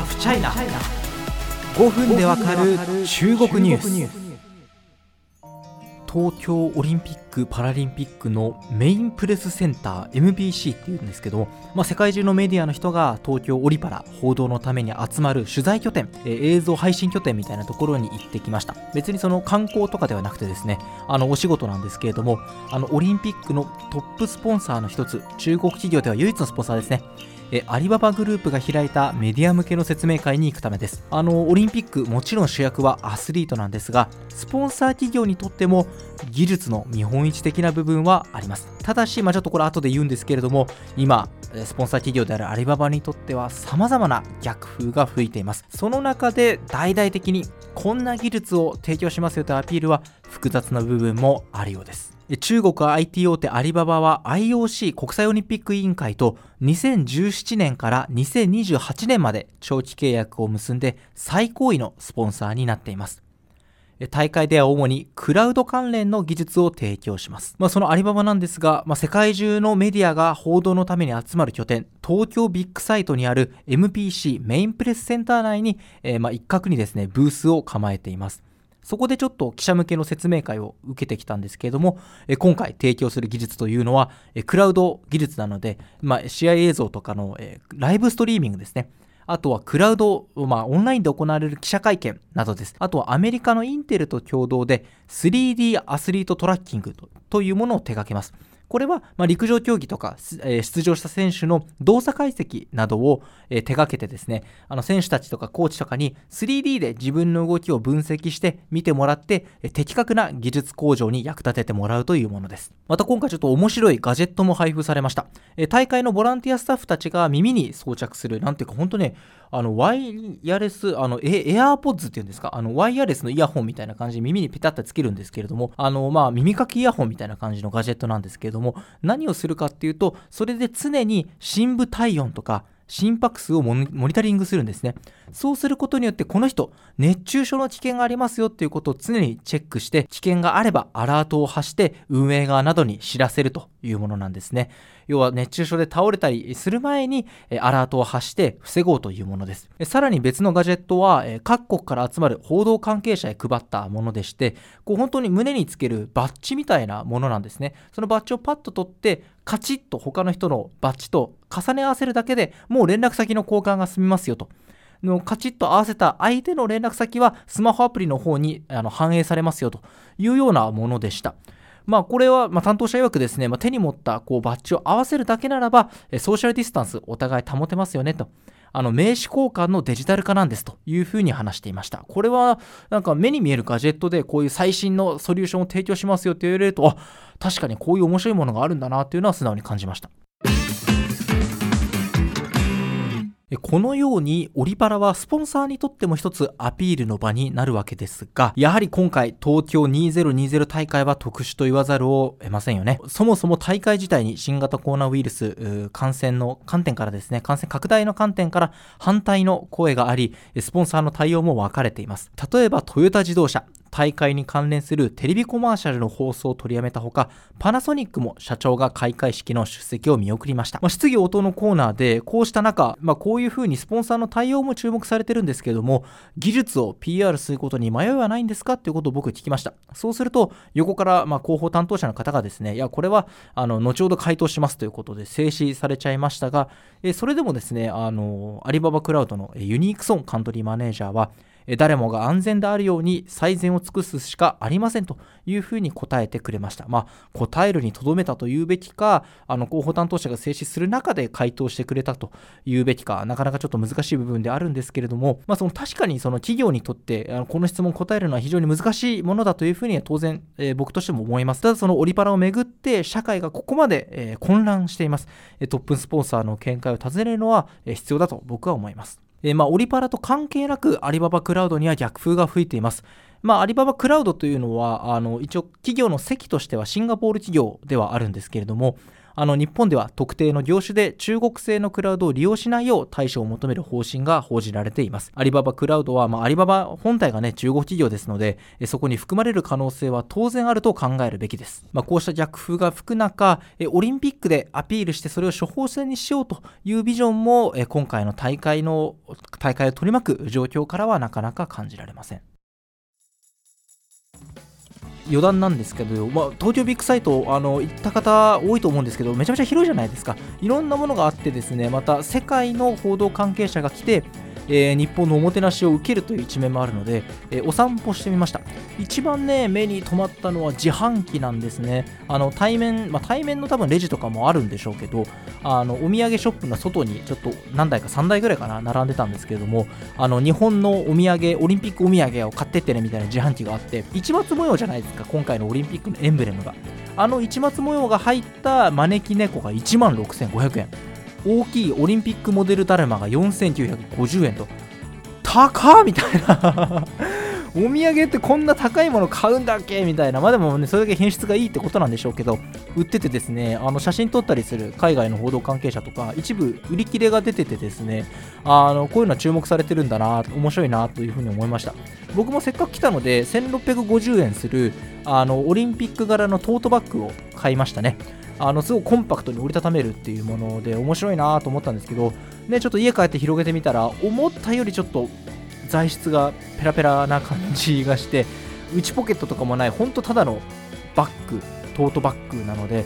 ハフチャイナ5分でわかる中国ニュース。東京オリンピック・パラリンピックのメインプレスセンター MBC っていうんですけど、まあ、世界中のメディアの人が東京オリパラ報道のために集まる取材拠点、えー、映像配信拠点みたいなところに行ってきました。別にその観光とかではなくてですねあのお仕事なんですけれどもあのオリンピックのトップスポンサーの一つ中国企業では唯一のスポンサーですねえアリババグループが開いたメディア向けの説明会に行くためです。あのオリンピックもちろん主役はアスリートなんですがスポンサー企業にとっても技術の見本市的な部分はあります。ただし、まあ、ちょっとこれ後で言うんですけれども今スポンサー企業であるアリババにとっては様々な逆風が吹いています。その中で大々的にこんな技術を提供しますよとアピールは複雑な部分もあるようです中国 IT 大手アリババは IOC 国際オリンピック委員会と2017年から2028年まで長期契約を結んで最高位のスポンサーになっています。大会では主にクラウド関連の技術を提供します。まあ、そのアリババなんですが、まあ、世界中のメディアが報道のために集まる拠点、東京ビッグサイトにある MPC メインプレスセンター内に、えー、まあ一角にですね、ブースを構えています。そこでちょっと記者向けの説明会を受けてきたんですけれども、今回提供する技術というのは、クラウド技術なので、まあ、試合映像とかの、ライブストリーミングですね。あとはクラウド、まあ、オンラインで行われる記者会見などです。あとはアメリカのインテルと共同で 3D アスリートトラッキングというものを手掛けます。これは、ま陸上競技とか、え出場した選手の動作解析などを、え手掛けてですね、あの選手たちとかコーチとかに 3D で自分の動きを分析して見てもらって、え的確な技術向上に役立ててもらうというものです。また今回ちょっと面白いガジェットも配布されました。え大会のボランティアスタッフたちが耳に装着する、なんていうか本当ね、あのワイヤレス、あのエエアーポッズっていうんですか、あのワイヤレスのイヤホンみたいな感じで耳にペタッとつけるんですけれども、あのまあ耳かきイヤホンみたいな感じのガジェットなんですけれども、ども何をするかっていうとそれで常に深部体温とか心拍数をモニタリングするんですね。そうすることによってこの人熱中症の危険がありますよっていうことを常にチェックして危険があればアラートを発して運営側などに知らせるというものなんですね。要は熱中症で倒れたりする前にアラートを発して防ごうというものです。さらに別のガジェットは各国から集まる報道関係者へ配ったものでして、こう本当に胸につけるバッジみたいなものなんですね。そのバッジをパッと取ってカチッと他の人のバッジと重ね合わせるだけでもう連絡先の交換が済みますよと。のカチッと合わせた相手の連絡先はスマホアプリの方にあの反映されますよというようなものでした。まあ、これは、ま、担当者曰くですね、まあ、手に持ったこうバッジを合わせるだけならば、ソーシャルディスタンスお互い保てますよねと。あの名刺交換のデジタル化なんですというふうに話していました。これはなんか目に見えるガジェットでこういう最新のソリューションを提供しますよって言われると、あ確かにこういう面白いものがあるんだなというのは素直に感じました。このようにオリパラはスポンサーにとっても一つアピールの場になるわけですが、やはり今回東京2020大会は特殊と言わざるを得ませんよね。そもそも大会自体に新型コロナウイルス感染の観点からですね、感染拡大の観点から反対の声があり、スポンサーの対応も分かれています。例えばトヨタ自動車、大会に関連するテレビコマーシャルの放送を取りやめたほか、パナソニックも社長が開会式の出席を見送りました。まあ、質疑応答のコーナーで、こうした中、まあ、こういうふうにスポンサーの対応も注目されてるんですけども、技術を PR することに迷いはないんですか？っていうことを僕聞きました。そうすると、横からま広報担当者の方がですね、いや、これは、あの、後ほど回答しますということで静止されちゃいましたが、えそれでもですね、あの、アリババクラウドのユニークソンカントリーマネージャーは、誰もが安全であるように最善を尽くすしかありませんというふうに答えてくれました。まあ、答えるにとどめたというべきか、あの広報担当者が静止する中で回答してくれたというべきか、なかなかちょっと難しい部分であるんですけれども、まあ、その確かにその企業にとってあのこの質問を答えるのは非常に難しいものだというふうには当然、えー、僕としても思います。ただそのオリパラをめぐって社会がここまで、えー、混乱しています。トップスポンサーの見解を尋ねるのは必要だと僕は思います。えー、まあ、オリパラと関係なくアリババクラウドには逆風が吹いています。まあ、アリババクラウドというのは、あの、一応企業の席としてはシンガポール企業ではあるんですけれども、あの日本では特定の業種で中国製のクラウドを利用しないよう対処を求める方針が報じられています。アリババクラウドは、まあ、アリババ本体がね、中国企業ですので、そこに含まれる可能性は当然あると考えるべきです。まあ、こうした逆風が吹く中、オリンピックでアピールしてそれを処方箋にしようというビジョンも、今回の大会の、大会を取り巻く状況からはなかなか感じられません。余談なんですけど、まあ、東京ビッグサイトあの行った方多いと思うんですけどめちゃめちゃ広いじゃないですか。いろんなものがあってですねまた世界の報道関係者が来てえー、日本のおもてなしを受けるという一面もあるので、えー、お散歩してみました。一番ね目に留まったのは自販機なんですね。あの対面、まあ、対面の多分レジとかもあるんでしょうけどあのお土産ショップの外にちょっと何台か3台ぐらいかな並んでたんですけれどもあの日本のお土産オリンピックお土産を買ってってねみたいな自販機があって市松模様じゃないですか今回のオリンピックのエンブレムが。あの市松模様が入った招き猫が1万6500円。大きいオリンピックモデルだるまが4950円と。高みたいな。お土産ってこんな高いもの買うんだっけみたいな。まあでもねそれだけ品質がいいってことなんでしょうけど売っててですねあの写真撮ったりする海外の報道関係者とか一部売り切れが出ててですねあのこういうのは注目されてるんだな面白いなというふうに思いました。僕もせっかく来たので1650円するあのオリンピック柄のトートバッグを買いましたね。あのすごくコンパクトに折りたためるっていうもので面白いなと思ったんですけど、ね、ちょっと家帰って広げてみたら思ったよりちょっと材質がペラペラな感じがして内ポケットとかもないほんとただのバッグトートバッグなので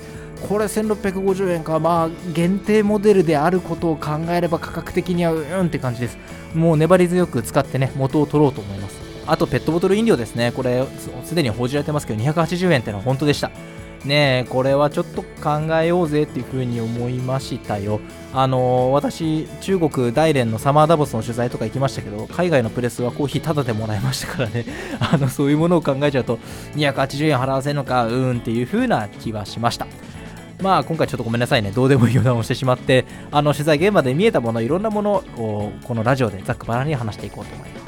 これ1650円かまあ限定モデルであることを考えれば価格的にはうんって感じです。もう粘り強く使ってね元を取ろうと思います。あとペットボトル飲料ですね。これすでに報じられてますけど280円ってのは本当でした。ねえこれはちょっと考えようぜっていうふうに思いましたよ。あのー、私中国大連のサマーダボスの取材とか行きましたけど海外のプレスはコーヒータダでもらいましたからね。あのそういうものを考えちゃうと280円払わせるのかうーんっていう風な気はしました。まあ今回ちょっとごめんなさいね。どうでもいい余談をしてしまってあの取材現場で見えたものいろんなものをこのラジオでざっくばらに話していこうと思います。